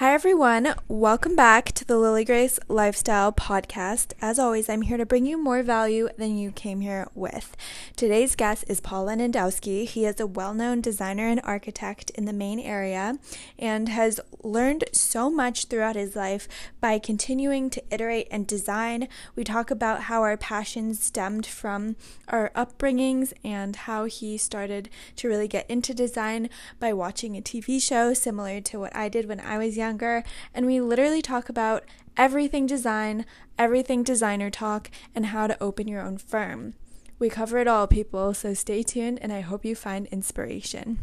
Hi Hi, everyone. Welcome back to the Lily Grace Lifestyle Podcast. As always, I'm here to bring you more value than you came here with. Today's guest is Paul Lewandowski. He is a well known designer and architect in the Maine area and has learned so much throughout his life by continuing to iterate and design. We talk about how our passions stemmed from our upbringings and how he started to really get into design by watching a TV show similar to what I did when I was young and we literally talk about everything design, everything designer talk, and how to open your own firm. We cover it all, people, so stay tuned, and I hope you find inspiration.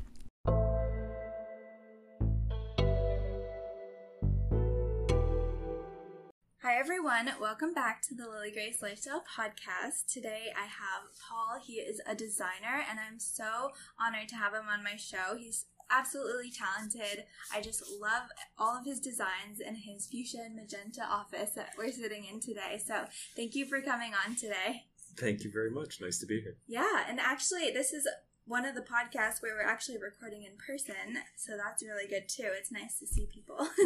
Hi, everyone. Welcome back to the Lily Grace Lifestyle Podcast. Today I have Paul. He is a designer, and I'm so honored to have him on my show. He's absolutely talented. I just love all of his designs and his fuchsia and magenta office that we're sitting in today. So thank you for coming on today. Thank you very much. Nice to be here. Yeah, and actually, this is one of the podcasts where we're actually recording in person, so that's really good too. It's nice to see people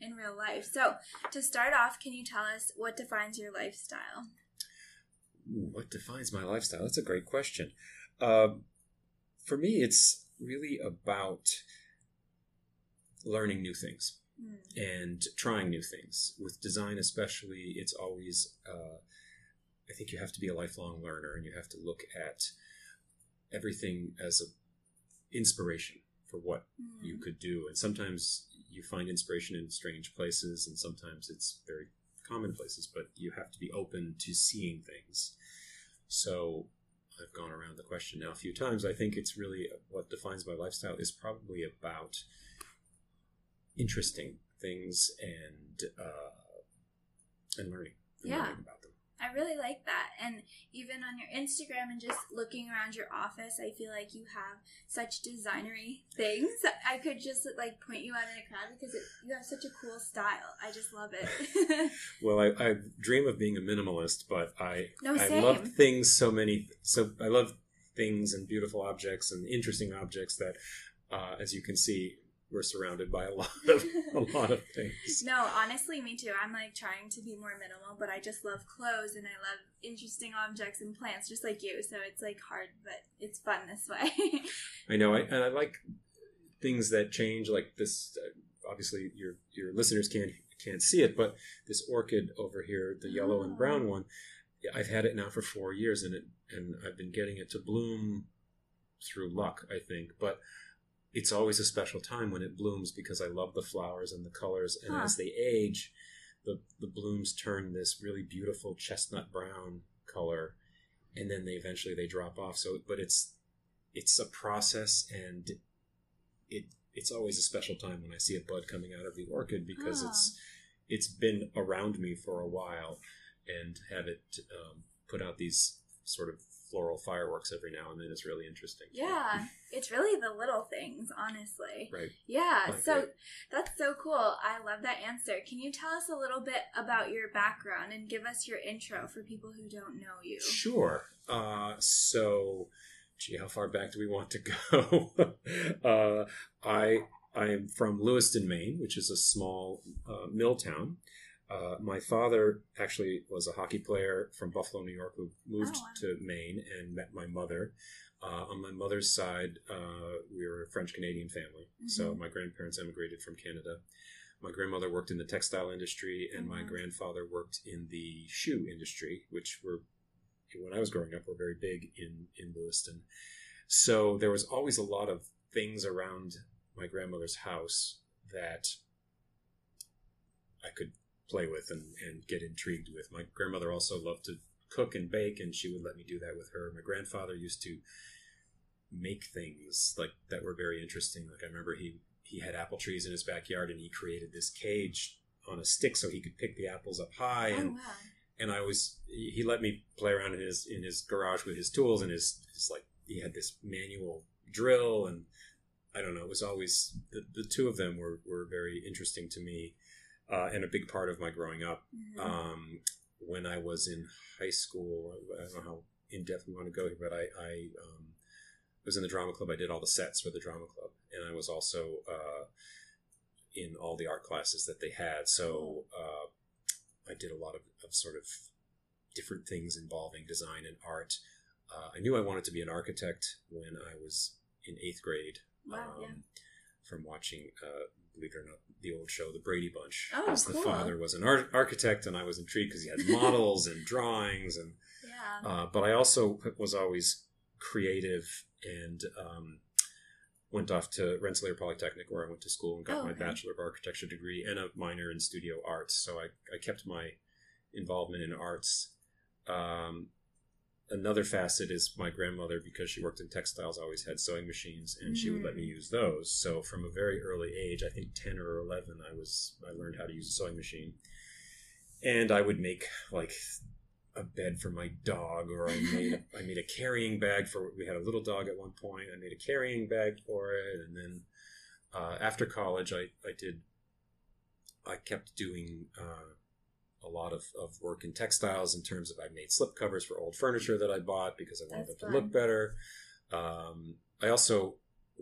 in real life. So, to start off, can you tell us what defines your lifestyle? What defines my lifestyle? That's a great question. Uh, for me, it's really about learning new things mm. and trying new things. With design, especially, it's always, uh, I think you have to be a lifelong learner and you have to look at everything as an inspiration for what mm. you could do. And sometimes you find inspiration in strange places, and sometimes it's very common places, but you have to be open to seeing things. So I've gone around the question now a few times. I think it's really what defines my lifestyle is probably about interesting things and uh, and learning. And yeah. Learning about. I really like that. And even on your Instagram and just looking around your office, I feel like you have such designery things. I could just like point you out in a crowd because it, you have such a cool style. I just love it. well, I, I, dream of being a minimalist, but I no, I love things so many. So I love things and beautiful objects and interesting objects that, uh, as you can see, we're surrounded by a lot of a lot of things. No, honestly, me too. I'm like trying to be more minimal, but I just love clothes and I love interesting objects and plants, just like you. So it's like hard, but it's fun this way. I know, I, and I like things that change. Like this, uh, obviously, your your listeners can't can't see it, but this orchid over here, the yellow oh. and brown one, I've had it now for four years, and it and I've been getting it to bloom through luck, I think, but it's always a special time when it blooms because I love the flowers and the colors. And huh. as they age, the, the blooms turn this really beautiful chestnut brown color, and then they eventually they drop off. So, but it's it's a process, and it it's always a special time when I see a bud coming out of the orchid because huh. it's it's been around me for a while, and have it um, put out these sort of floral fireworks every now and then is really interesting. Yeah, it's really the little things, honestly. Right. Yeah, okay. so that's so cool. I love that answer. Can you tell us a little bit about your background and give us your intro for people who don't know you? Sure. Uh, so, gee, how far back do we want to go? uh, I I am from Lewiston, Maine, which is a small uh, mill town. Uh, my father actually was a hockey player from Buffalo, New York, who moved oh, wow. to Maine and met my mother. Uh, on my mother's side, uh, we were a French Canadian family. Mm-hmm. So my grandparents emigrated from Canada. My grandmother worked in the textile industry, and mm-hmm. my grandfather worked in the shoe industry, which were, when I was growing up, were very big in, in Lewiston. So there was always a lot of things around my grandmother's house that I could play with and, and get intrigued with. My grandmother also loved to cook and bake, and she would let me do that with her. My grandfather used to make things like that were very interesting. Like I remember he he had apple trees in his backyard, and he created this cage on a stick so he could pick the apples up high. Oh, and wow. and I was he let me play around in his in his garage with his tools and his, his like he had this manual drill and I don't know. It was always the, the two of them were, were very interesting to me uh, and a big part of my growing up. Mm-hmm. Um, when I was in high school, I don't know how in depth we want to go here, but I, I um, was in the drama club. I did all the sets for the drama club, and I was also uh, in all the art classes that they had. So uh, I did a lot of, of sort of different things involving design and art. Uh, I knew I wanted to be an architect when I was in eighth grade. Wow, um, yeah. From watching, uh, believe it or not, the old show, The Brady Bunch. Oh, Because the father was an ar- architect, and I was intrigued because he had models and drawings and Yeah. uh, but I also was always creative and um, went off to Rensselaer Polytechnic where I went to school and got Oh, my okay. Bachelor of Architecture degree and a minor in studio arts. So I, I kept my involvement in arts. Um, another facet is my grandmother, because she worked in textiles, always had sewing machines and she would let me Mm. use those. So from a very early age, I think 10 or 11, I was, I learned how to use a sewing machine. And I would make like a bed for my dog, or I made a, I made a carrying bag for. We had a little dog at one point. I made a carrying bag for it, and then uh, after college, I I did. I kept doing uh, a lot of, of work in textiles in terms of I made slip covers for old furniture that I bought because I wanted That's it to look better. Um, I also,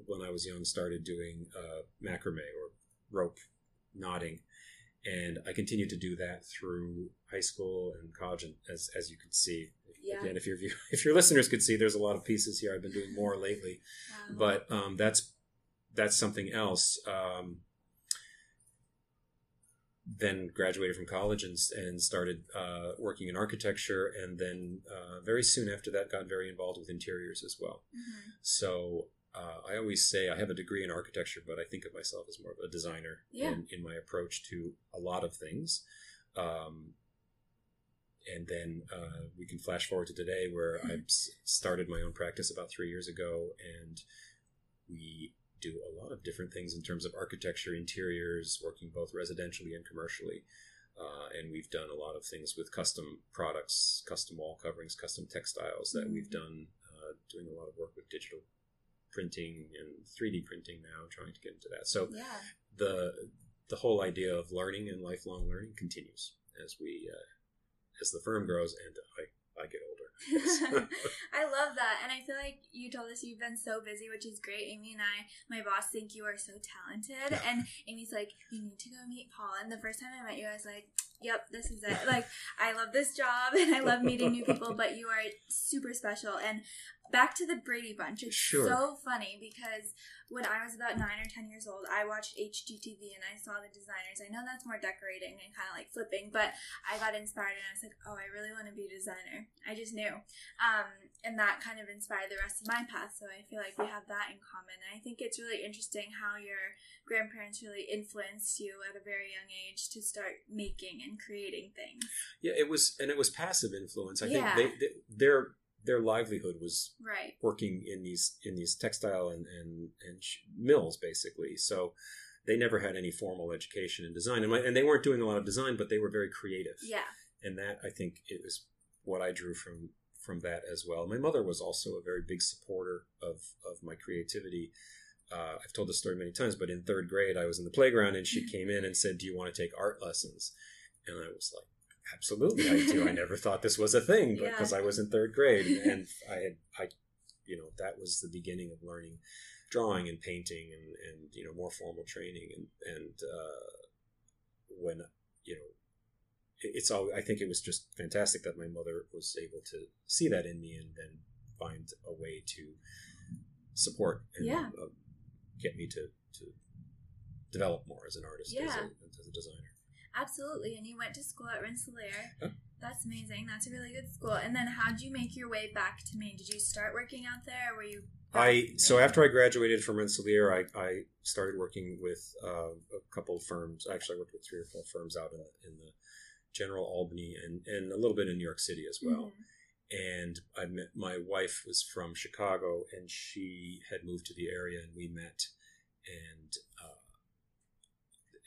when I was young, started doing uh, macrame or rope knotting, and I continued to do that through high school and college. And as as you can see, Yeah. again, if your if your listeners could see, there's a lot of pieces here. I've been doing more lately, Wow. but um, that's that's something else. Um, then graduated from college and, and started uh, working in architecture, and then uh, very soon after that, got very involved with interiors as well. Mhm. So uh, I always say I have a degree in architecture, but I think of myself as more of a designer Yeah. in, in my approach to a lot of things. Um, and then uh, we can flash forward to today, where I s- started my own practice about three years ago, and we do a lot of different things in terms of architecture, interiors, working both residentially and commercially. Uh, and we've done a lot of things with custom products, custom wall coverings, custom textiles that we've Mhm. done, uh, doing a lot of work with digital printing and 3D printing now, trying to get into that. So Yeah. the the whole idea of learning and lifelong learning continues as we uh, as the firm grows and I, I get older. I love that. And I feel like you told us you've been so busy, which is great. Amy and I, my boss, think you are so talented. And Amy's like, you need to go meet Paul. And the first time I met you, I was like, yep, this is it. Like, I love this job and I love meeting new people, but you are super special. And back to the Brady Bunch. It's Sure. so funny because when I was about nine or ten years old, I watched HGTV and I saw the designers. I know that's more decorating and kind of like flipping, but I got inspired and I was like, oh, I really want to be a designer. I just knew. Um, and that kind of inspired the rest of my path. So I feel like we have that in common. And I think it's really interesting how your grandparents really influenced you at a very young age to start making and creating things. Yeah, it was and it was passive influence. I Yeah. think they, they their their livelihood was Right. working in these in these textile and and, and sh- mills basically. So they never had any formal education in design, and, my, and they weren't doing a lot of design, but they were very creative. Yeah. and that I think it was what I drew from from that as well. My mother was also a very big supporter of of my creativity. Uh, I've told this story many times, but in third grade, I was in the playground and she came in and said, "Do you want to take art lessons?" And I was like, "Absolutely, I do." I never thought this was a thing Yeah. because I was in third grade and I had I, you know, that was the beginning of learning drawing and painting and and you know more formal training and and uh, when you know it- it's all i think it was just fantastic that my mother was able to see that in me and then find a way to support and Yeah. uh, get me to to develop more as an artist as, Yeah. a, as a designer Absolutely. And you went to school at Rensselaer. That's amazing. That's a really good school. And then how'd you make your way back to Maine? Did you start working out there or were you I so after I graduated from Rensselaer, I, I started working with uh, a couple of firms. Actually, I worked with three or four firms out in the, in the general Albany and, and a little bit in New York City as well. Mhm. and I met my wife was from Chicago, and she had moved to the area, and we met, and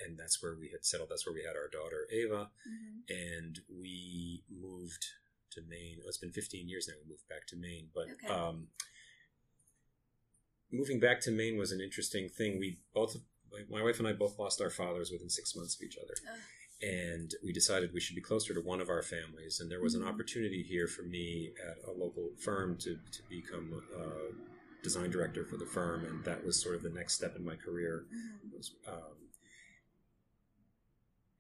and that's where we had settled. That's where we had our daughter Ava, Mhm. and we moved to Maine. Oh, it's been 15 years now. We moved back to Maine, but Okay. um, moving back to Maine was an interesting thing. We both, my wife and I, both lost our fathers within six months of each other Ugh. and we decided we should be closer to one of our families. And there was an Mhm. opportunity here for me at a local firm to, to become uh, design director for the firm, and that was sort of the next step in my career. Mhm. Was, um,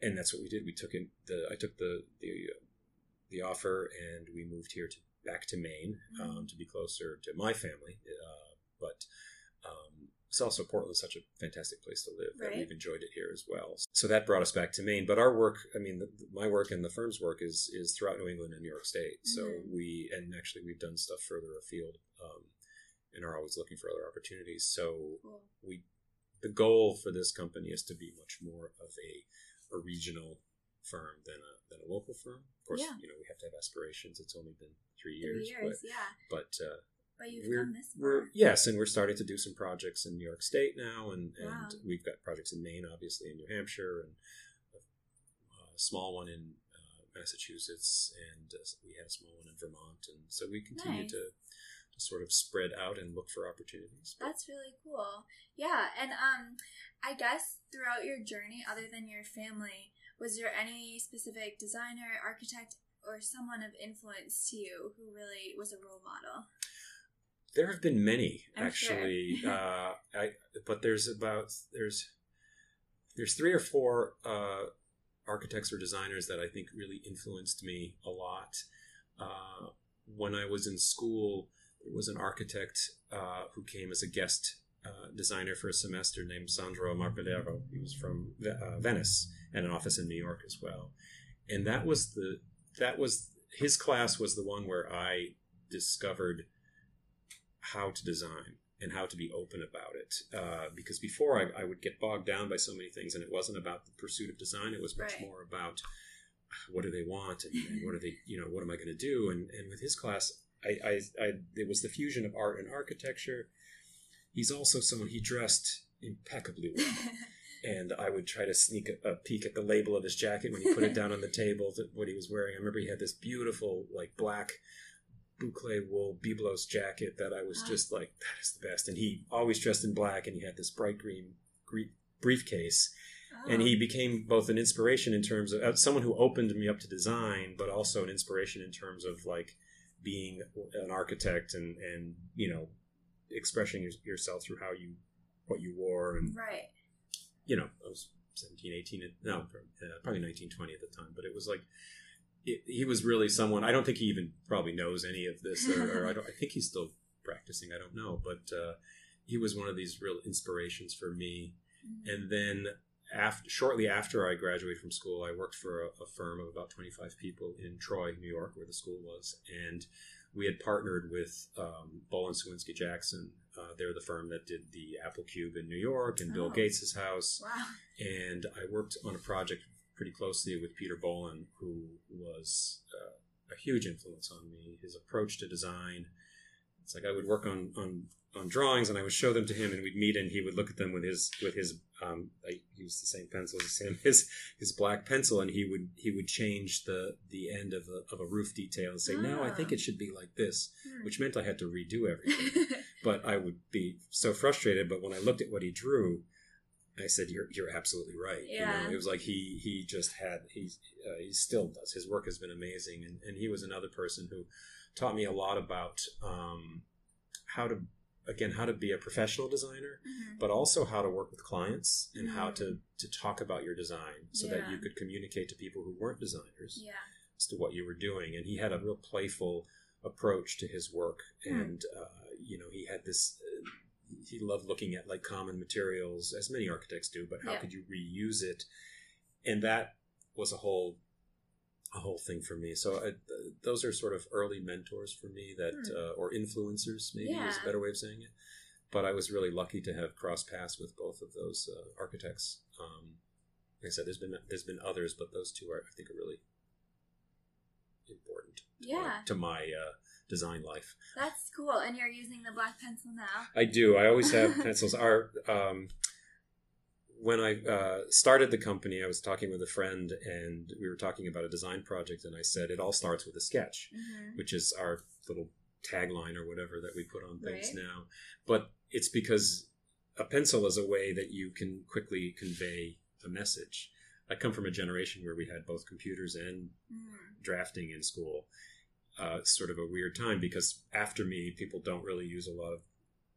and that's what we did. We took it. The I took the the the offer, and we moved here to back to Maine um, to be closer to my family. Uh, but um, it's also Portland's such a fantastic place to live that we've enjoyed it here as well. So that brought us back to Maine. But our work, I mean, the, my work and the firm's work is is throughout New England and New York State. So Mhm. we and actually we've done stuff further afield, um, and are always looking for other opportunities. So Cool. we the goal for this company is to be much more of a a regional firm than a than a local firm. Of course, Yeah. you know we have to have aspirations. It's only been three Three years, years, yeah. but but uh, But you've we're come this we're far. yes, and we're starting to do some projects in New York State now, and and Wow. we've got projects in Maine, obviously, in New Hampshire, and a, a small one in uh, Massachusetts, and uh, we have a small one in Vermont, and so we continue Nice. to to sort of spread out and look for opportunities. That's really cool. Yeah, and um, I guess throughout your journey, other than your family, was there any specific designer, architect, or someone of influence to you who really was a role model? There have been many I'm sure. actually, uh, I, but there's about there's there's three or four uh, architects or designers that I think really influenced me a lot. Uh, when I was in school, was an architect uh, who came as a guest uh, designer for a semester named Sandro Marpillero. He was from uh, Venice and an office in New York as well. And that was the that was his class was the one where I discovered how to design and how to be open about it. Uh, because before I, I would get bogged down by so many things, and it wasn't about the pursuit of design. It was much Right. more about what do they want and, and what are they, you know, what am I going to do? And and with his class, I, I, I it was the fusion of art and architecture. He's also someone he dressed impeccably well and I would try to sneak a, a peek at the label of his jacket when he put it down on the table, what he was wearing. I remember he had this beautiful, like black boucle wool Byblos jacket that I was Wow. just like, that is the best. And he always dressed in black, and he had this bright green gre- briefcase, and Oh. he became both an inspiration in terms of uh, someone who opened me up to design, but also an inspiration in terms of like being an architect and and you know expressing your, yourself through how you what you wore and right. you know, I was 17, 18, no, uh, probably 19, 20 at the time, but it was like, it, he was really someone, I don't think he even probably knows any of this, or, or I, don't, I think he's still practicing, I don't know, but uh, he was one of these real inspirations for me. Mhm. And then after, shortly after I graduated from school, I worked for a, a firm of about 25 people in Troy, New York, where the school was. And we had partnered with um, Bohlin Cywinski Jackson. Uh, they're the firm that did the Apple Cube in New York and Bill Oh. Gates' house. Wow. And I worked on a project pretty closely with Peter Bohlin, who was uh, a huge influence on me. His approach to design. It's like I would work on, on on drawings and I would show them to him and we'd meet and he would look at them with his with his um I used the same pencils as him his his black pencil and he would he would change the the end of a, of a roof detail and say no I think Ah. it should be like this Hmm. which meant I had to redo everything but I would be so frustrated but when I looked at what he drew I said you're you're absolutely right you Yeah. know it was like he he just had he uh, he still does his work has been amazing and and he was another person who taught me a lot about um how to again how to be a professional designer Mhm. but also how to work with clients and how Mhm. to to talk about your design so that you could communicate to people who weren't designers Yeah. as to what you were doing and he had a real playful approach to his work Hmm. and uh, you know he had this uh, he loved looking at like common materials as many architects do but how Yeah. could you reuse it and that was a whole a whole thing for me so I, th- those are sort of early mentors for me that Hmm. uh, or influencers maybe is a better way of saying it but i was really lucky to have crossed paths with both of those uh, architects um, like i said there's been there's been others but those two are i think are really important to my- Yeah. to my uh, design life. That's cool. And you're using the black pencil now. I do. I always have pencils. Our um, when I uh, started the company, I was talking with a friend, and we were talking about a design project, and I said it all starts with a sketch, Mm-hmm. which is our little tagline or whatever that we put on things Right. now. But it's because a pencil is a way that you can quickly convey a message. I come from a generation where we had both computers and Mm. drafting in school. Uh, sort of a weird time because after me, people don't really use a lot of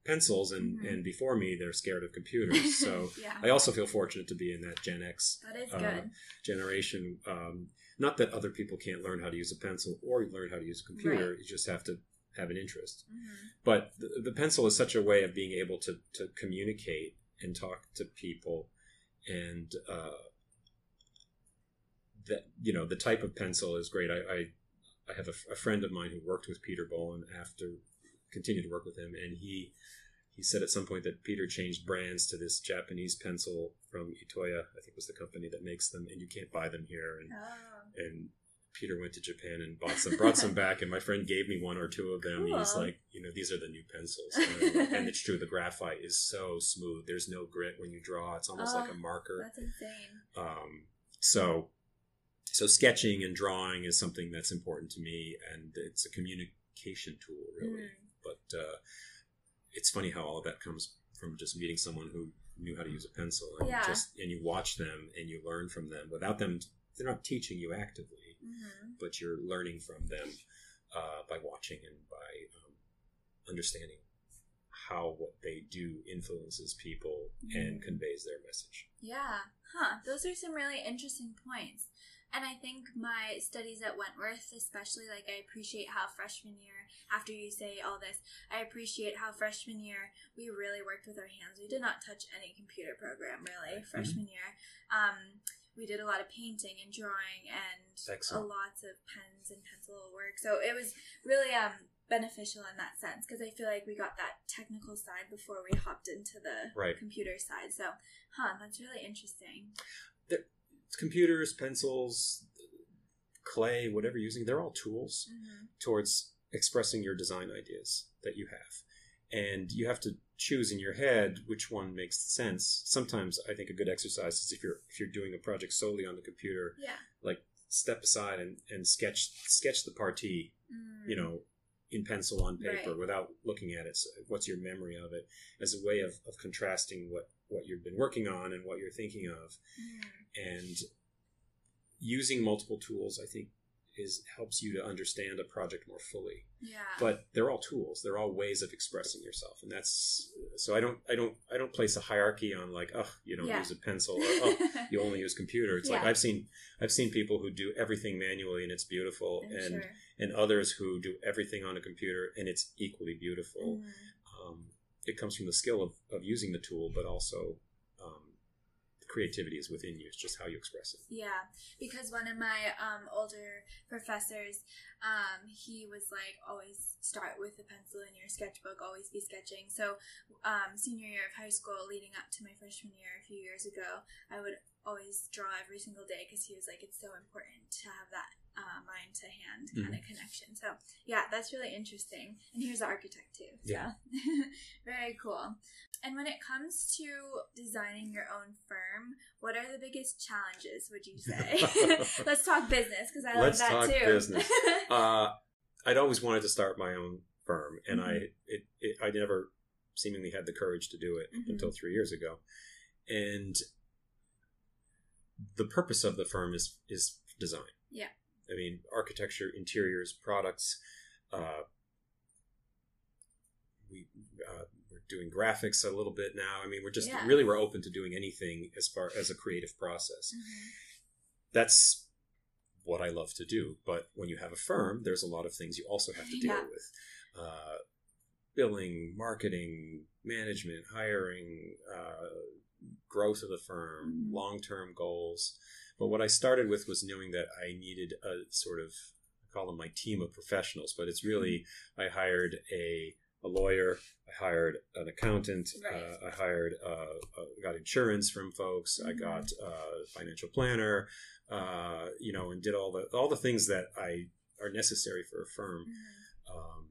pencils, and Mhm. and before me, they're scared of computers. So yeah, I also feel fortunate to be in that Gen X that is uh, good. generation. Um, not that other people can't learn how to use a pencil or learn how to use a computer. Right. You just have to have an interest. Mhm. But the, the pencil is such a way of being able to to communicate and talk to people, and uh, that you know the type of pencil is great. I I, I have a, a friend of mine who worked with Peter Bohlin after continued to work with him, and he he said at some point that Peter changed brands to this Japanese pencil from Itoya, I think was the company that makes them, and you can't buy them here. And Oh. and Peter went to Japan and bought some, brought some back, and my friend gave me one or two of them. He's like, you know, these are the new pencils, and, and it's true. The graphite is so smooth. There's no grit when you draw. It's almost like a Oh, marker. That's insane. Um, so, so sketching and drawing is something that's important to me, and it's a communication tool, really. Mm. Uh, it's funny how all of that comes from just meeting someone who knew how to use a pencil, and Yeah. you just and you watch them and you learn from them. Without them, they're not teaching you actively, Mhm. but you're learning from them uh, by watching and by um, understanding how what they do influences people and Mm. conveys their message. Yeah. Huh. Those are some really interesting points. And I think my studies at Wentworth, especially, like, I appreciate how freshman year, after you say all this, I appreciate how freshman year we really worked with our hands. We did not touch any computer program, really, freshman year. Um, we did a lot of painting and drawing and a lots of pens and pencil work. So it was really um, beneficial in that sense because I feel like we got that technical side before we hopped into the Right. computer side. So, huh, that's really interesting. Computers, pencils, clay, whatever you're using, they're all tools. Mm-hmm. towards expressing your design ideas that you have. And you have to choose in your head which one makes sense. Sometimes I think a good exercise is if you're if you're doing a project solely on the computer, Yeah. like step aside and, and sketch sketch the parti, Mm. you know, in pencil on paper Right. without looking at it. So what's your memory of it as a way of, of contrasting what, what you've been working on and what you're thinking of Mm. and using multiple tools i think is helps you to understand a project more fully Yeah. but they're all tools they're all ways of expressing yourself and that's so i don't i don't i don't place a hierarchy on like oh you don't Yeah. use a pencil or oh you only use computer it's like i've seen i've seen people who do everything manually and it's beautiful I'm and sure. and others who do everything on a computer and it's equally beautiful Mm. um, it comes from the skill of, of using the tool but also creativity is within you it's just how you express it Yeah, because one of my um, older professors, um, he was like, always start with a pencil in your sketchbook, always be sketching. So, um, senior year of high school, leading up to my freshman year a few years ago, I would always draw every single day because he was like, it's so important to have that uh, mind to hand kind of connection. So, yeah, that's really interesting. And here's an architect too. So. Yeah. Very cool. And when it comes to designing your own firm, what are the biggest challenges, would you say? Let's talk business because I love Let's that talk too. business. uh, I'd always wanted to start my own firm, and I Mhm. it, it I never seemingly had the courage to do it Mhm. until three years ago. And the purpose of the firm is is design. Yeah. I mean, architecture, interiors, products. Uh, we uh, we're doing graphics a little bit now. I mean, we're just Yeah. really we're open to doing anything as far as a creative process Mhm. that's what I love to do. But when you have a firm, there's a lot of things you also have to deal Yeah. with uh, billing, marketing, management, hiring, uh, growth of the firm, Mhm. long term goals. But what I started with was knowing that I needed a sort of, I call them my team of professionals, but it's really, Mm-hmm. I hired a a lawyer. I hired an accountant. Right. Uh, I hired, uh, uh, got insurance from folks. I Mhm. got uh, financial planner. Uh, you know, and did all the all the things that I are necessary for a firm. Mhm. Um,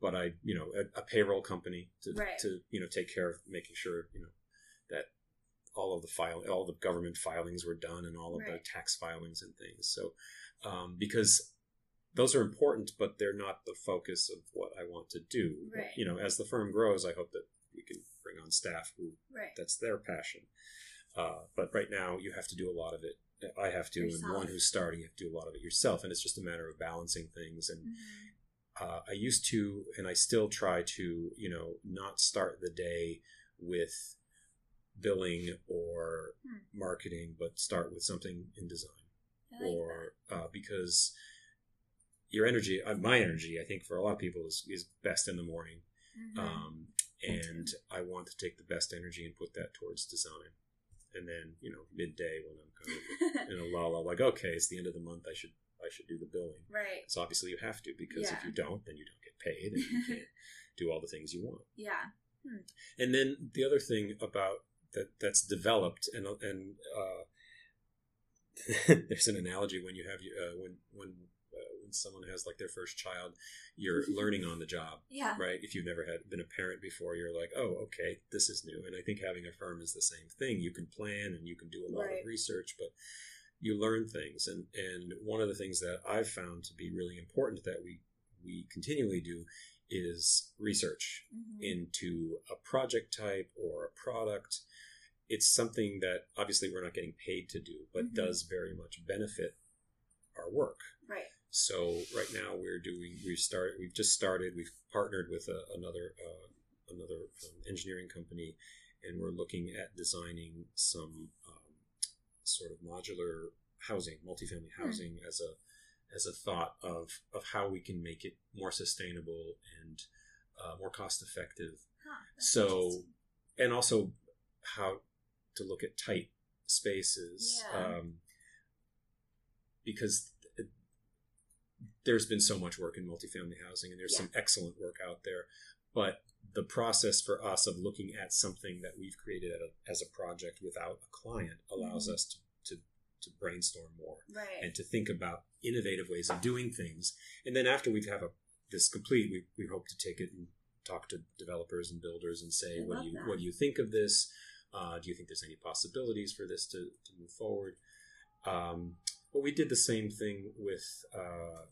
but I, you know, a, a payroll company to, Right. to you know take care of making sure you know that all of the file all the government filings were done and all of Right. the tax filings and things. So um, because those are important, but they're not the focus of what I want to do. Right. You know, as the firm grows, I hope that we can bring on staff who Right. that's their passion. Uh, but right now, you have to do a lot of it. I have to, and one who's starting, you have to do a lot of it yourself, and it's just a matter of balancing things. And Mhm. uh, I used to, and I still try to, you know, not start the day with billing or Hmm. marketing, but start with something in design like or uh, because your energy, uh, my energy, I think for a lot of people is, is best in the morning. Mhm. Um, and I want to take the best energy and put that towards design. And then, you know, midday when I'm kind of in a lull, I'm like, okay, it's the end of the month. I should, I should do the billing. right. So obviously you have to, because if you don't, then you don't get paid and you can't do all the things you want. Yeah. And then the other thing about that that's developed and and uh, there's an analogy when you have uh, when when uh, when someone has like their first child, you're learning on the job, Yeah. right? If you've never had been a parent before, you're like, oh, okay, this is new. And I think having a firm is the same thing. You can plan and you can do a lot Right. of research, but you learn things. And and one of the things that I've found to be really important that we we continually do is research Mhm. into a project type or a product. It's something that obviously we're not getting paid to do, but Mhm. does very much benefit our work. Right. So right now we're doing we start we've just started we've partnered with a, another uh, another um, engineering company, and we're looking at designing some um, sort of modular housing, multifamily Hmm. housing as a as a thought of of how we can make it more sustainable and uh, more cost effective Huh, so and also how to look at tight spaces Yeah. um, because there's been so much work in multifamily housing and there's Yeah. some excellent work out there but the process for us of looking at something that we've created at a, as a project without a client allows Mhm. us to, to to brainstorm more right. and to think about innovative ways of doing things. And then after we have a, this complete, we, we hope to take it and talk to developers and builders and say, I what do you that. what do you think of this? Uh, do you think there's any possibilities for this to, to move forward? Um, but we did the same thing with uh,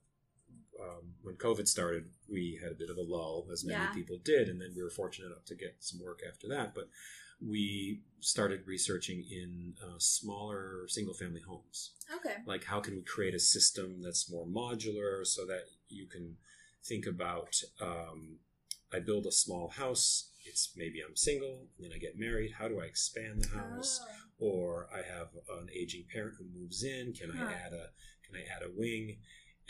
um, when COVID started. We had a bit of a lull, as many Yeah. people did, and then we were fortunate enough to get some work after that. But we started researching in uh, smaller single family homes okay. like how can we create a system that's more modular so that you can think about um, i build a small house it's maybe i'm single and then i get married how do i expand the house Oh. or i have an aging parent who moves in can Huh. i add a can i add a wing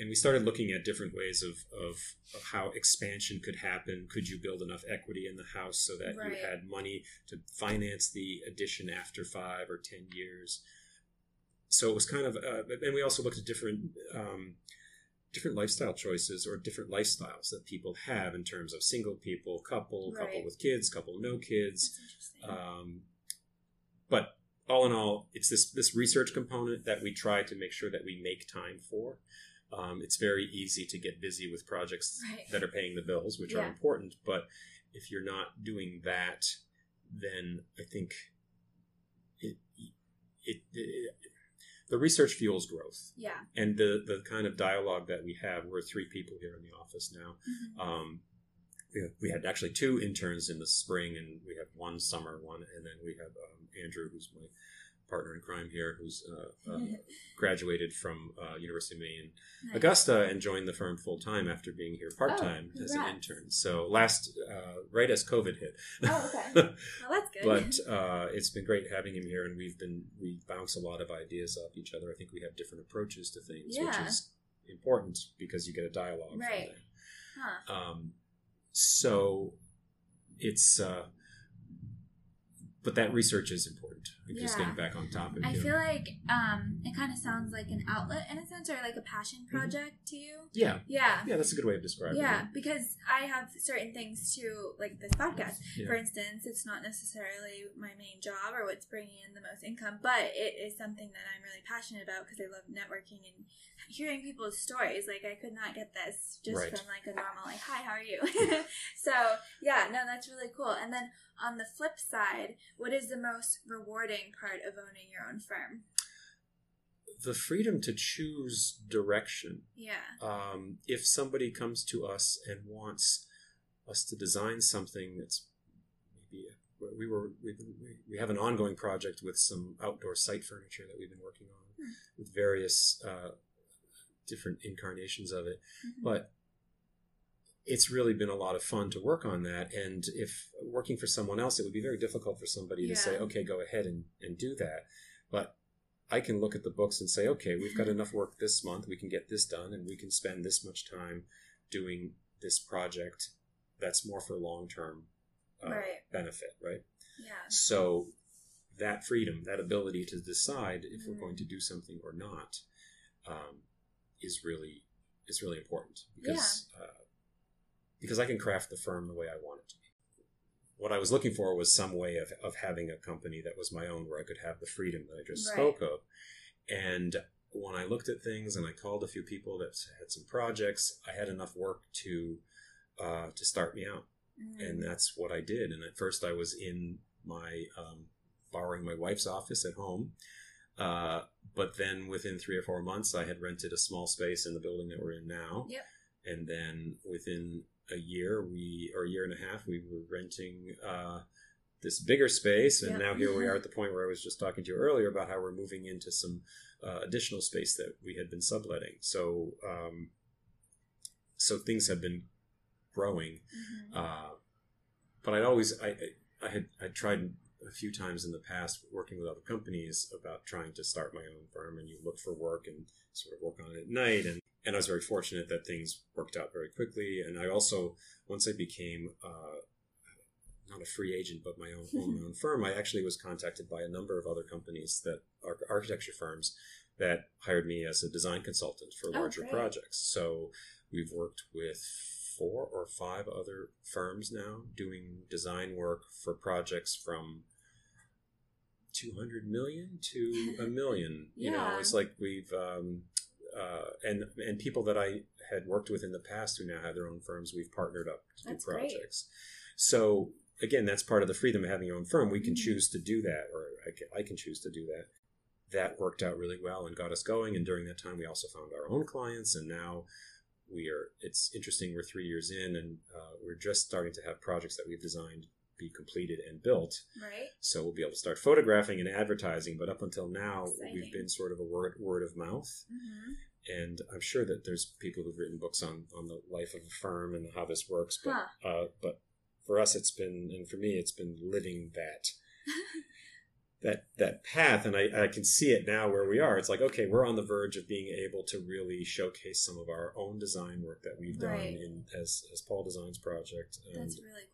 and we started looking at different ways of, of, of how expansion could happen could you build enough equity in the house so that Right. you had money to finance the addition after five or ten years so it was kind of uh, and we also looked at different um, different lifestyle choices or different lifestyles that people have in terms of single people couple couple with kids couple no kids. Um, but all in all it's this this research component that we try to make sure that we make time for. Um, it's very easy to get busy with projects Right. that are paying the bills which are important but if you're not doing that then i think it, it, it the research fuels growth yeah. and the the kind of dialogue that we have we're three people here in the office now Mhm. um, we, we had actually two interns in the spring and we have one summer one and then we have um, andrew who's my partner in crime here who's uh, uh, graduated from uh, university of maine Nice. augusta and joined the firm full-time after being here part-time Oh, as an intern so last uh, right as covid hit Oh, okay. Well, that's good. but uh, it's been great having him here, and we've been we bounce a lot of ideas off each other. I think we have different approaches to things, which is important because you get a dialogue. Right. huh. Um, so it's, uh, but that research is important. I'm just Yeah. getting back on topic. I feel like um, it kind of sounds like an outlet in a sense, or like a passion Mm-hmm. project to you. yeah, Yeah. yeah, that's a good way of describing Yeah, it. Yeah, because I have certain things to like this podcast. Yeah. For instance, it's not necessarily my main job or what's bringing in the most income, but it is something that I'm really passionate about because I love networking and hearing people's stories. Like I could not get this just Right. from like a normal like, "Hi, how are you?" so yeah, no, that's really cool. And then on the flip side, what is the most rewarding part of owning your own firm? The freedom to choose direction Yeah. um, if somebody comes to us and wants us to design something that's maybe we were we've been, we- we have an ongoing project with some outdoor site furniture that we've been working on Hmm. with various uh, different incarnations of it Mhm. but it's really been a lot of fun to work on that. And if working for someone else, it would be very difficult for somebody to say, okay, go ahead and, and do that. But I can look at the books and say, okay, we've got enough work this month. We can get this done and we can spend this much time doing this project that's more for long term uh, Right. benefit, right? Yeah. So that freedom, that ability to decide if we're Mhm. going to do something or not, um, is really is really important because uh, because I can craft the firm the way I want it to be. What I was looking for was some way of, of having a company that was my own, where I could have the freedom that I just Right. spoke of. And when I looked at things and I called a few people that had some projects, I had enough work to uh, to start me out Mm. and that's what I did. And at first, I was in my um, borrowing my wife's office at home, uh, but then within three or four months, I had rented a small space in the building that we're in now. Yep. And then within a year, we or a year and a half, we were renting uh, this bigger space, and Yep. now here we are at the point where I was just talking to you earlier about how we're moving into some uh, additional space that we had been subletting. So, um, so things have been growing. Mhm. Uh, but I'd always I I- I had I tried a few times in the past working with other companies about trying to start my own firm, and you look for work and sort of work on it at night, and and I was very fortunate that things worked out very quickly, and I also once I became uh, not a free agent but my own own, my own firm, I actually was contacted by a number of other companies that are architecture firms that hired me as a design consultant for Oh, larger great. projects. So we've worked with four or five other firms now doing design work for projects from 200 million to a million you know it's like we've um, uh, and and people that i had worked with in the past who now have their own firms we've partnered up to That's do great. projects so again that's part of the freedom of having your own firm we can Mhm. choose to do that or I can, I can choose to do that that worked out really well and got us going and during that time we also found our own clients and now we are it's interesting we're three years in and uh, we're just starting to have projects that we've designed be completed and built Right. so we'll be able to start photographing and advertising but up until now Exciting. we've been sort of a word word of mouth hmm and i'm sure that there's people who've written books on on the life of a firm and how this works but uh, but for us it's been and for me it's been living that that that path and I, I can see it now where we are it's like okay we're on the verge of being able to really showcase some of our own design work that we've done Right. in as as paul designs project and That's really cool.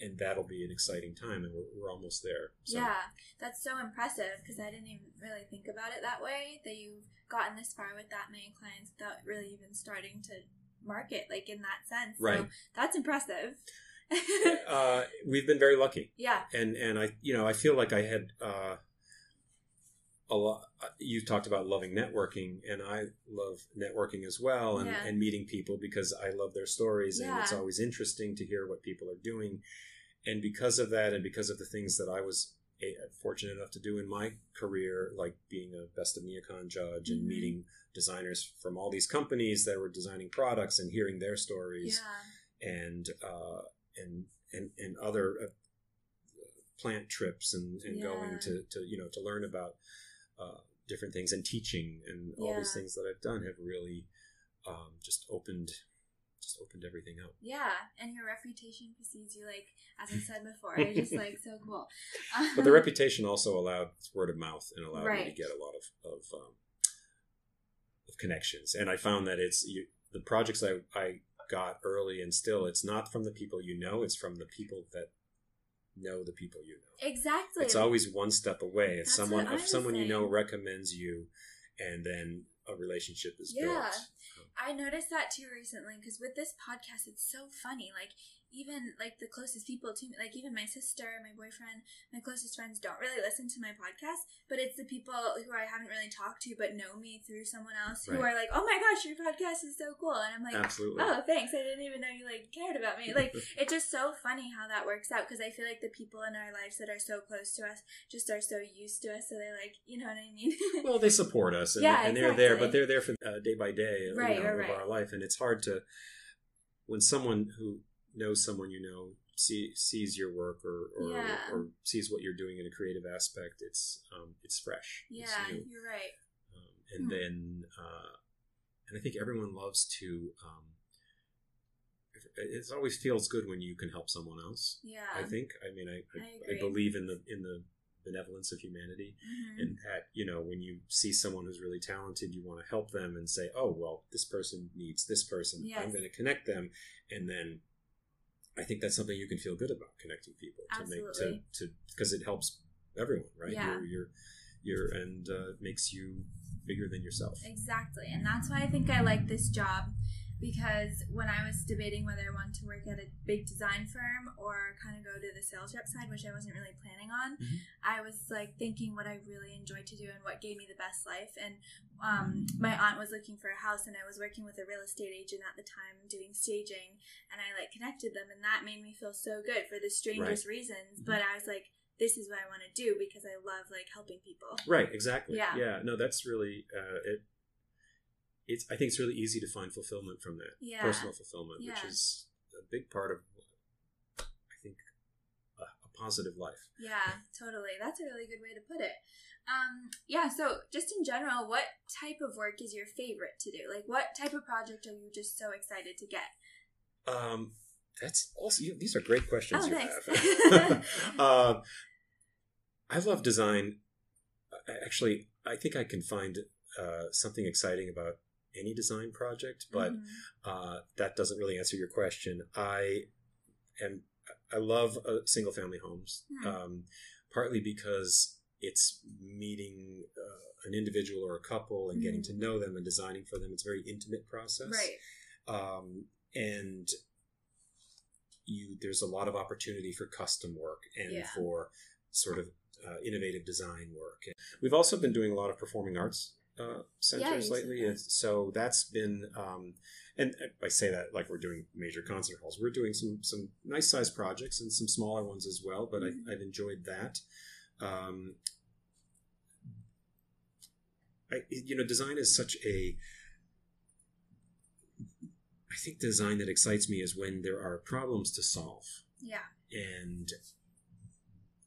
And that'll be an exciting time and we're, we're almost there so Yeah, that's so impressive because I didn't even really think about it that way. That you've gotten this far with that many clients without really even starting to market, like in that sense. So Right. that's impressive. uh, we've been very lucky yeah. and and I you know I feel like I had uh, a lot. You talked about loving networking, and I love networking as well, and, Yeah. and meeting people because I love their stories, and it's always interesting to hear what people are doing. And because of that, and because of the things that I was eh, fortunate enough to do in my career, like being a best of NeoCon judge and Mhm. meeting designers from all these companies that were designing products and hearing their stories Yeah. and uh, and and and other uh, plant trips and, and Yeah. going to, to you know to learn about uh, different things and teaching and all these things that I've done have really um, just opened just opened everything up. Yeah, and your reputation precedes you. Like as I said before, you're just like so cool. But the reputation also allowed word of mouth and allowed me to get a lot of of, um, of connections. And I found that it's you, the projects I, I got early and still it's not from the people you know, it's from the people that know the people you know. exactly. It's always one step away. If That's someone if someone you know recommends you, and then a relationship is Yeah. built. I noticed that too recently because with this podcast, it's so funny. Like even like the closest people to me, like even my sister, my boyfriend, my closest friends don't really listen to my podcast, but it's the people who I haven't really talked to but know me through someone else who Right. are like, "Oh my gosh, your podcast is so cool," and I'm like, Absolutely. "Oh, thanks! I didn't even know you like cared about me." Like it's just so funny how that works out because I feel like the people in our lives that are so close to us just are so used to us, so they're like, you know what I mean? well, they support us, and, Yeah, and they're there, but they're there for uh, day by day you know, right, of right. our life, and it's hard to when someone who knows someone you know see, sees your work or or, Yeah. or sees what you're doing in a creative aspect. It's um, it's fresh. It's yeah, new. you're right. um, and Hmm. then uh, and I think everyone loves to um, it always feels good when you can help someone else. Yeah. I think. I mean, I, I I. I believe in the in the benevolence of humanity, Mhm. and that you know when you see someone who's really talented, you want to help them and say, oh well, this person needs this person. I'm going to connect them, and then I think that's something you can feel good about connecting people to make to Absolutely. to because it helps everyone, right? Yeah. You're you're you're and uh, makes you bigger than yourself. Exactly. And that's why I think I like this job because when I was debating whether I wanted to work at a big design firm or kind of go to the sales rep side, which I wasn't really planning on, Mhm. I was like thinking what I really enjoyed to do and what gave me the best life. And um, my aunt was looking for a house and I was working with a real estate agent at the time doing staging and I like connected them and that made me feel so good for the strangest reasons. Mhm. But I was like, this is what I want to do because I love like helping people. Right, exactly. Yeah. yeah. No, that's really uh, it. It's. I think it's really easy to find fulfillment from that Yeah. personal fulfillment, which is a big part of, I think, a, a positive life. Yeah, totally. That's a really good way to put it. Um, yeah, so just in general, what type of work is your favorite to do? Like, what type of project are you just so excited to get? Um, that's also. You, these are great questions. Oh, you have. um, I love design. Actually, I think I can find uh, something exciting about any design project, but Mhm. uh, that doesn't really answer your question. I am I love uh, single family homes, Hmm. um, partly because it's meeting uh, an individual or a couple and getting to Mhm. know them and designing for them. It's a very intimate process, right. um, and you there's a lot of opportunity for custom work and Yeah. for sort of uh, innovative design work. We've also been doing a lot of performing arts uh, centers you lately, and so that's been. Um, and I say that like we're doing major concert halls. We're doing some some nice sized projects and some smaller ones as well. But Mhm. I, I've enjoyed that. Um, I, you know, design is such a. I think design that excites me is when there are problems to solve Yeah. and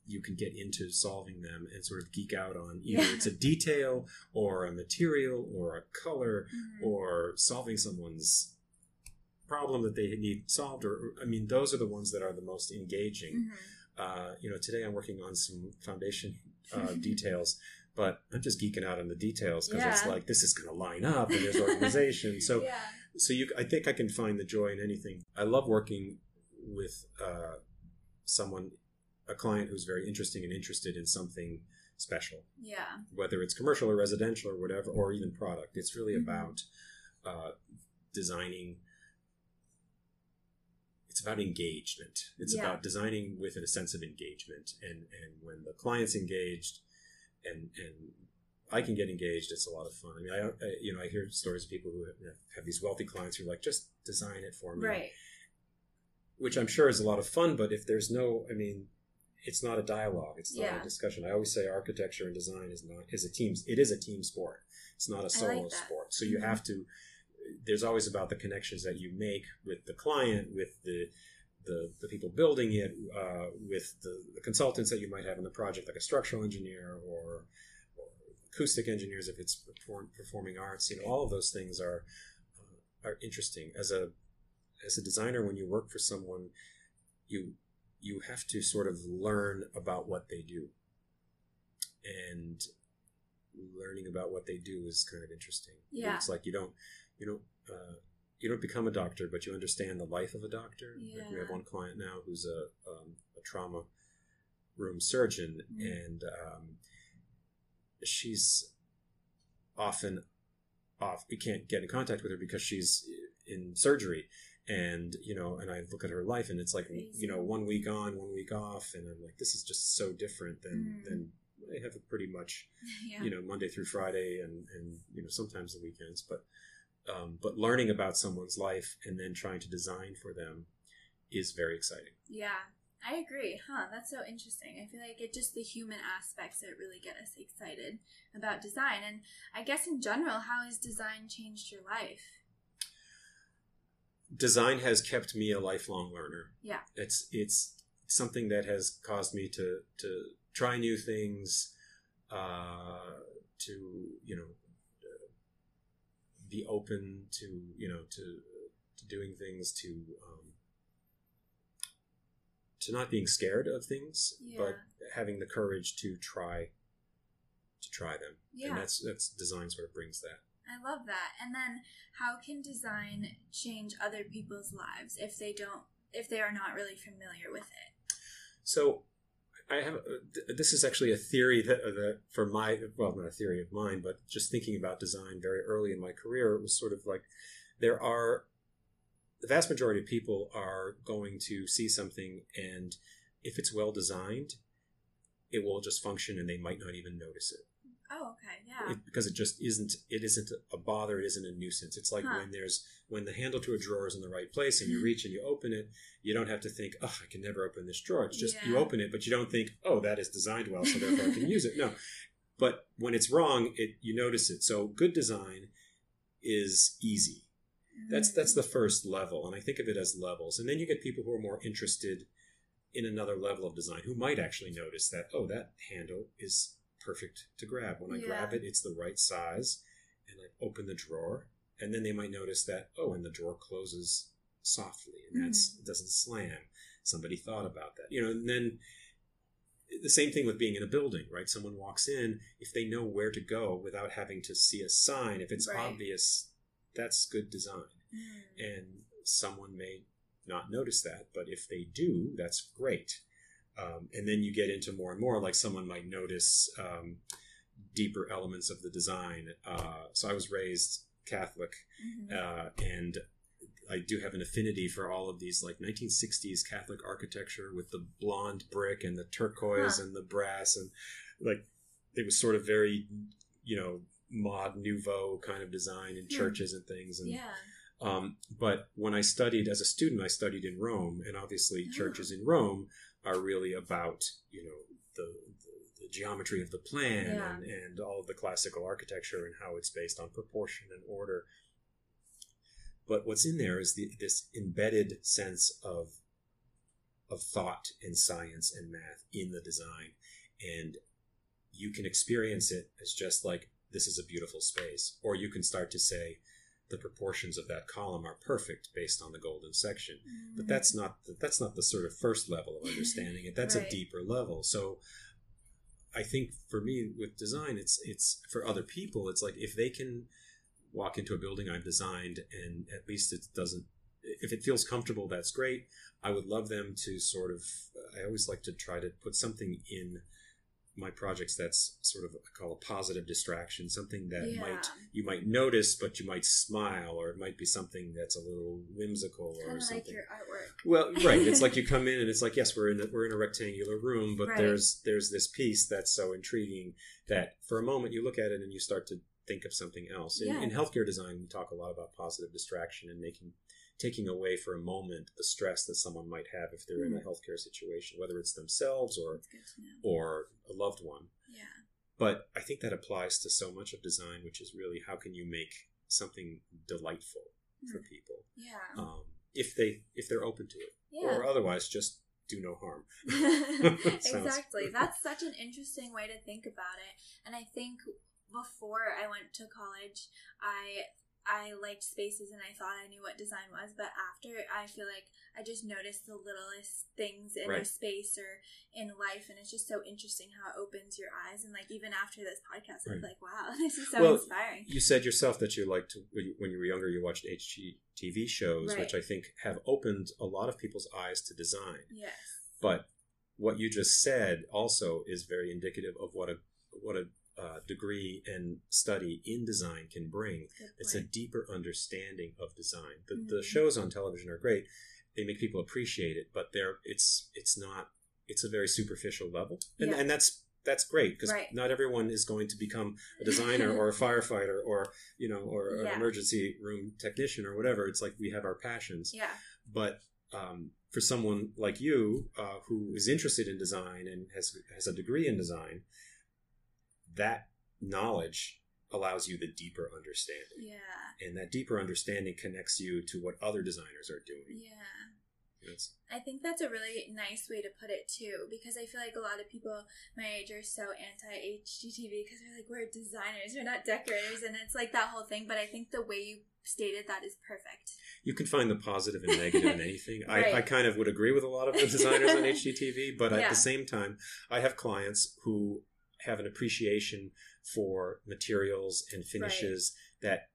you can get into solving them and sort of geek out on either Yeah. it's a detail or a material or a color Mhm. or solving someone's problem that they need solved or i mean those are the ones that are the most engaging Mhm. uh, you know today i'm working on some foundation uh, details but i'm just geeking out on the details because it's like this is going to line up and there's organization so yeah. so you i think i can find the joy in anything i love working with uh, someone a client who's very interesting and interested in something special Yeah. whether it's commercial or residential or whatever or even product it's really Mhm. about uh, designing it's about engagement it's Yeah. about designing with a sense of engagement and and when the client's engaged and and I can get engaged. It's a lot of fun. I mean, I, I you know I hear stories of people who have, have these wealthy clients who are like, just design it for me, Right. which I'm sure is a lot of fun. But if there's no, I mean, it's not a dialogue. It's not Yeah. a discussion. I always say architecture and design is not is a team. It is a team sport. It's not a solo that. sport. So you Mhm. have to. There's always about the connections that you make with the client, with the the, the people building it, uh, with the, the consultants that you might have in the project, like a structural engineer or, or acoustic engineers if it's perform, performing arts. You know, all of those things are uh, are interesting. As a as a designer, when you work for someone, you you have to sort of learn about what they do, and learning about what they do is kind of interesting. Yeah. it's like you don't you don't. Uh, you don't become a doctor, but you understand the life of a doctor. Like we have one client now who's a, um, a trauma room surgeon, Mm. and um, she's often off. We can't get in contact with her because she's in surgery, and you know, and I look at her life, and it's like Crazy. you know, one week on, one week off, and I'm like, this is just so different than Mm. than I have a pretty much Yeah. you know Monday through Friday and and you know sometimes the weekends but um, but learning about someone's life and then trying to design for them is very exciting Yeah, I agree. Huh, that's so interesting. I feel like it just the human aspects that really get us excited about design. And I guess in general, how has design changed your life? Design has kept me a lifelong learner Yeah. it's it's something that has caused me to to try new things uh, to you know uh, be open to you know to to doing things to um, to not being scared of things, but having the courage to try to try them. Yeah. And that's that's design sort of brings that. I love that. And then how can design change other people's lives if they don't if they are not really familiar with it? So I have uh, this is actually a theory that, uh, that for my well not a theory of mine, but just thinking about design very early in my career, it was sort of like there are the vast majority of people are going to see something and if it's well designed, it will just function and they might not even notice it. Oh, okay, yeah. It, because it just isn't it isn't a bother it isn't a nuisance it's like Huh. when there's when the handle to a drawer is in the right place and you Mhm. reach and you open it you don't have to think oh i can never open this drawer it's just you open it but you don't think oh that is designed well so therefore i can use it no but when it's wrong it you notice it so good design is easy that's Mm. that's the first level and i think of it as levels and then you get people who are more interested in another level of design who might actually notice that oh that handle is perfect to grab. When i Yeah. grab it it's the right size and i open the drawer and then they might notice that oh and the drawer closes softly and that's it doesn't slam. Somebody thought about that. You know and then the same thing with being in a building right? Someone walks in if they know where to go without having to see a sign if it's Right. obvious that's good design. Mm. and someone may not notice that but if they do that's great um, and then you get into more and more like someone might notice um, deeper elements of the design uh, so i was raised catholic Mhm. uh, and I do have an affinity for all of these like 1960s Catholic architecture with the blonde brick and the turquoise Huh. and the brass and like it was sort of very you know mod nouveau kind of design in churches and things and yeah. um, but when I studied as a student, I studied in Rome, and obviously churches in Rome are really about you know the the, the geometry of the plan Yeah. and, and all of the classical architecture and how it's based on proportion and order. But what's in there is the, this embedded sense of of thought and science and math in the design, and you can experience it as just like this is a beautiful space, or you can start to say the proportions of that column are perfect based on the golden section but Mm. that's not the, that's not the sort of first level of understanding it that's Right. a deeper level so i think for me with design it's it's for other people it's like if they can walk into a building i've designed and at least it doesn't if it feels comfortable that's great i would love them to sort of i always like to try to put something in my projects that's sort of I call a positive distraction something that yeah. might you might notice, but you might smile, or it might be something that's a little whimsical or something. like your artwork. Well, right. It's like you come in and it's like, yes, we're in a, we're in a rectangular room, but Right. there's there's this piece that's so intriguing that for a moment you look at it and you start to think of something else. In, in healthcare design, we talk a lot about positive distraction and making taking away for a moment the stress that someone might have if they're in a Hmm. healthcare situation, whether it's themselves or That's good to know. or a loved one. Yeah. But I think that applies to so much of design, which is really how can you make something delightful for Hmm. people Yeah. um, if they if they're open to it, yeah. or otherwise just do no harm. exactly. That's such an interesting way to think about it. And I think before I went to college, I I liked spaces and I thought I knew what design was, but after I feel like I just noticed the littlest things in a space or in life and it's just so interesting how it opens your eyes and like even after this podcast I'm like, wow, this is so Well, inspiring. You said yourself that you liked when you- when you were younger, you watched HGTV shows, Right. which I think have opened a lot of people's eyes to design. Yes. But what you just said also is very indicative of what a what a uh, degree and study in design can bring. It's a deeper understanding of design. The, the Mhm. shows on television are great; they make people appreciate it, but they're it's it's not it's a very superficial level, and Yeah. and that's that's great because Right. not everyone is going to become a designer or a firefighter or you know or an emergency room technician or whatever. It's like we have our passions, yeah. but um, for someone like you uh, who is interested in design and has has a degree in design, that knowledge allows you the deeper understanding Yeah. and that deeper understanding connects you to what other designers are doing Yeah. It's, I think that's a really nice way to put it too, because I feel like a lot of people my age are so anti HGTV because they're like, we're designers, we're not decorators, and it's like that whole thing. But I think the way you stated that is perfect. you can find the positive and negative in anything. I, I kind of would agree with a lot of the designers on HGTV, but at the same time, I have clients who have an appreciation for materials and finishes that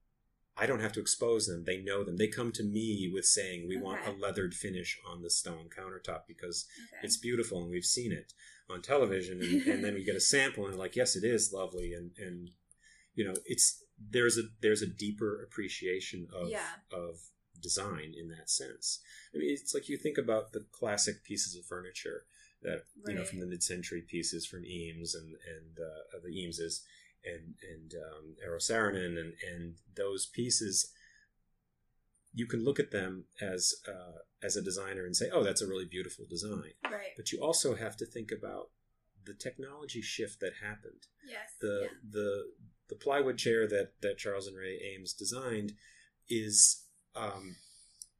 I don't have to expose them. They know them. They come to me with saying, "We want a Okay. leathered finish on the stone countertop because Okay. it's beautiful and we've seen it on television." And, and then we get a sample and like, "Yes, it is lovely." And and you know, it's there's a there's a deeper appreciation of Yeah. of design in that sense. I mean, it's like you think about the classic pieces of furniture that you know from the mid-century pieces from Eames and and uh, the Eameses and and um, Eero Saarinen and and those pieces. You can look at them as uh, as a designer and say, "Oh, that's a really beautiful design," right. but you also have to think about the technology shift that happened Yes. the yeah. the the plywood chair that that Charles and Ray Eames designed is um,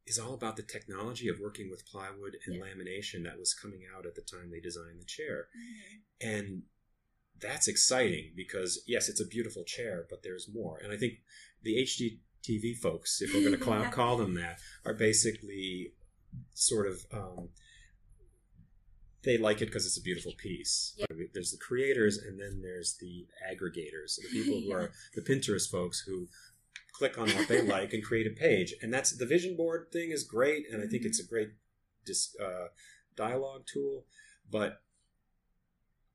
is all about the technology of working with plywood and Yeah. lamination that was coming out at the time they designed the chair, Mhm. and that's exciting because yes, it's a beautiful chair, but there's more. And I think the HGTV folks, if we're going to call, Yeah. call them that, are basically sort of um, they like it because it's a beautiful piece. Yeah. There's the creators, and then there's the aggregators, the people who are the Pinterest folks who click on what they like and create a page. And that's the vision board thing is great, and I think Mhm. it's a great dis, uh, dialogue tool. But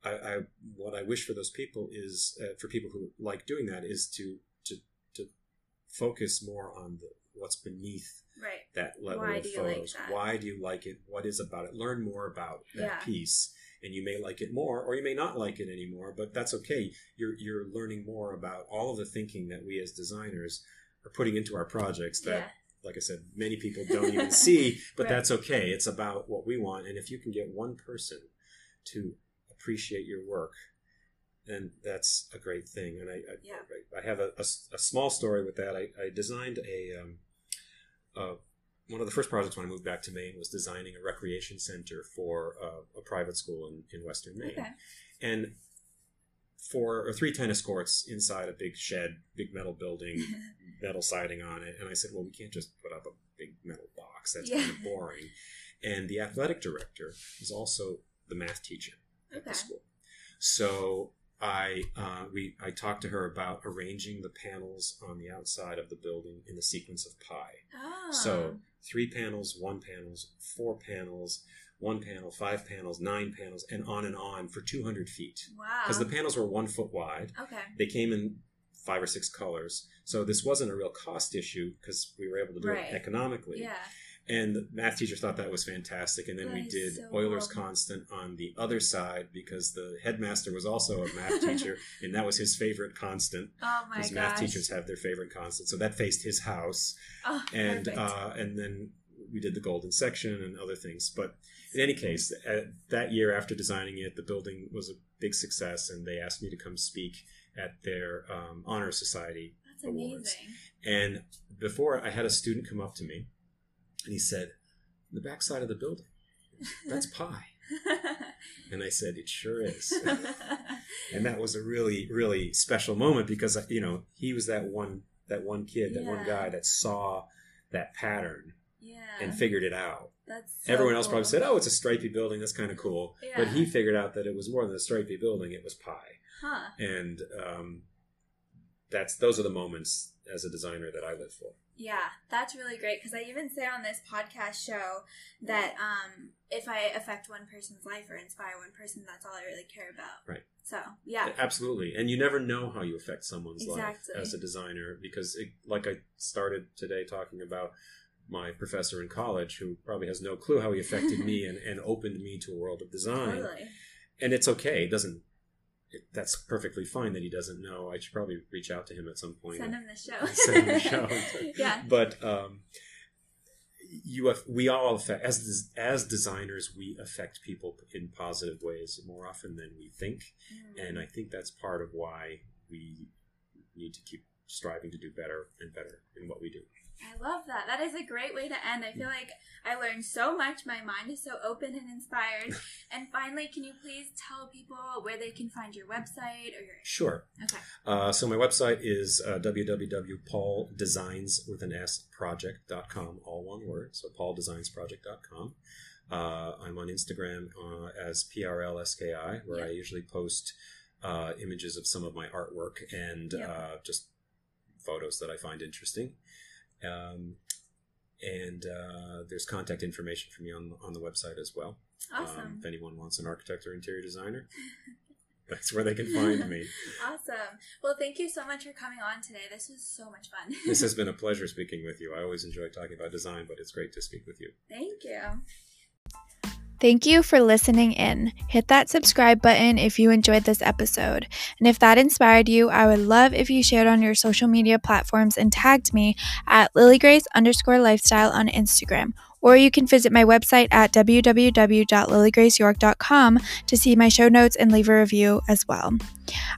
I, I what I wish for those people is uh, for people who like doing that is to to to focus more on the what's beneath Right. that level Why of like photos. that? Why do you like it? What is about it? Learn more about that Yeah. piece, and you may like it more, or you may not like it anymore. But that's okay. You're you're learning more about all of the thinking that we as designers are putting into our projects. That, yeah. like I said, many people don't even see. But Right. that's okay. It's about what we want, and if you can get one person to appreciate your work. Then that's a great thing, and I I, Yeah. I, I have a small story with that. I, I designed a um, uh, one of the first projects when I moved back to Maine was designing a recreation center for uh, a private school in, in Western Maine, Okay. and four or three tennis courts inside a big shed, big metal building, metal siding on it. And I said, well, we can't just put up a big metal box. That's Yeah. kind of boring. And the athletic director is also the math teacher at Okay. the school. So I uh, we I talked to her about arranging the panels on the outside of the building in the sequence of pi. Oh. So three panels, one panels, four panels, one panel, five panels, nine panels, and on and on for 200 feet. wow. Because the panels were one foot wide. okay. They came in five or six colors. So this wasn't a real cost issue because we were able to do Right. it economically. Yeah. And the math teacher thought that was fantastic. And then That we did so Euler's constant on the other side because the headmaster was also a math teacher, and that was his favorite constant. Oh my gosh. Because math teachers have their favorite constant, so that faced his house, Oh, and uh, and then we did the golden section and other things. But in any case, that year after designing it, the building was a big success, and they asked me to come speak at their um, honor society That's awards. amazing. and before I had a student come up to me and he said, The back side of the building, that's pi. And I said, It sure is. and that was a really, really special moment because you know, he was that one that one kid, that one guy that saw that pattern yeah. and figured it out. That's so Everyone else probably said, Oh, it's a stripy building, that's kinda cool. But he figured out that it was more than a stripy building, it was pi. Huh. And um, that's those are the moments as a designer that I live for. Yeah, that's really great because I even say on this podcast show that um, if I affect one person's life or inspire one person, that's all I really care about. Right. So, yeah. Absolutely. And you never know how you affect someone's Exactly. life as a designer because, it, like I started today talking about my professor in college who probably has no clue how he affected me and, and opened me to a world of design. Totally. And it's okay. It doesn't, it, that's perfectly fine that he doesn't know. I should probably reach out to him at some point. Send him the show. Send him the show. yeah. But um, you have, we all affect as as designers we affect people in positive ways more often than we think Mm. and I think that's part of why we need to keep striving to do better and better in what we do. I love that. That is a great way to end. I feel like I learned so much. My mind is so open and inspired. and finally, can you please tell people where they can find your website or your Sure. Okay. Uh, so my website is uh, www.pauldesigns with an S project.com, all one word. So pauldesignsproject.com. Uh, I'm on Instagram uh, as PRLSKI, where Yeah. I usually post uh, images of some of my artwork and Yeah. uh, just photos that I find interesting. Um, and uh, there's contact information for me on on the website as well. Um, Awesome. if anyone wants an architect or interior designer, that's where they can find me. Awesome. Well, thank you so much for coming on today. This was so much fun. this has been a pleasure speaking with you. I always enjoy talking about design, but it's great to speak with you. Thank you. Thank you for listening in. Hit that subscribe button if you enjoyed this episode. And if that inspired you, I would love if you shared on your social media platforms and tagged me at lilygrace underscore lifestyle on Instagram. Or you can visit my website at www.lilygraceyork.com to see my show notes and leave a review as well.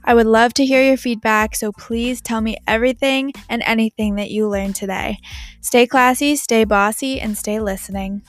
I would love to hear your feedback, so please tell me everything and anything that you learned today. Stay classy, stay bossy, and stay listening.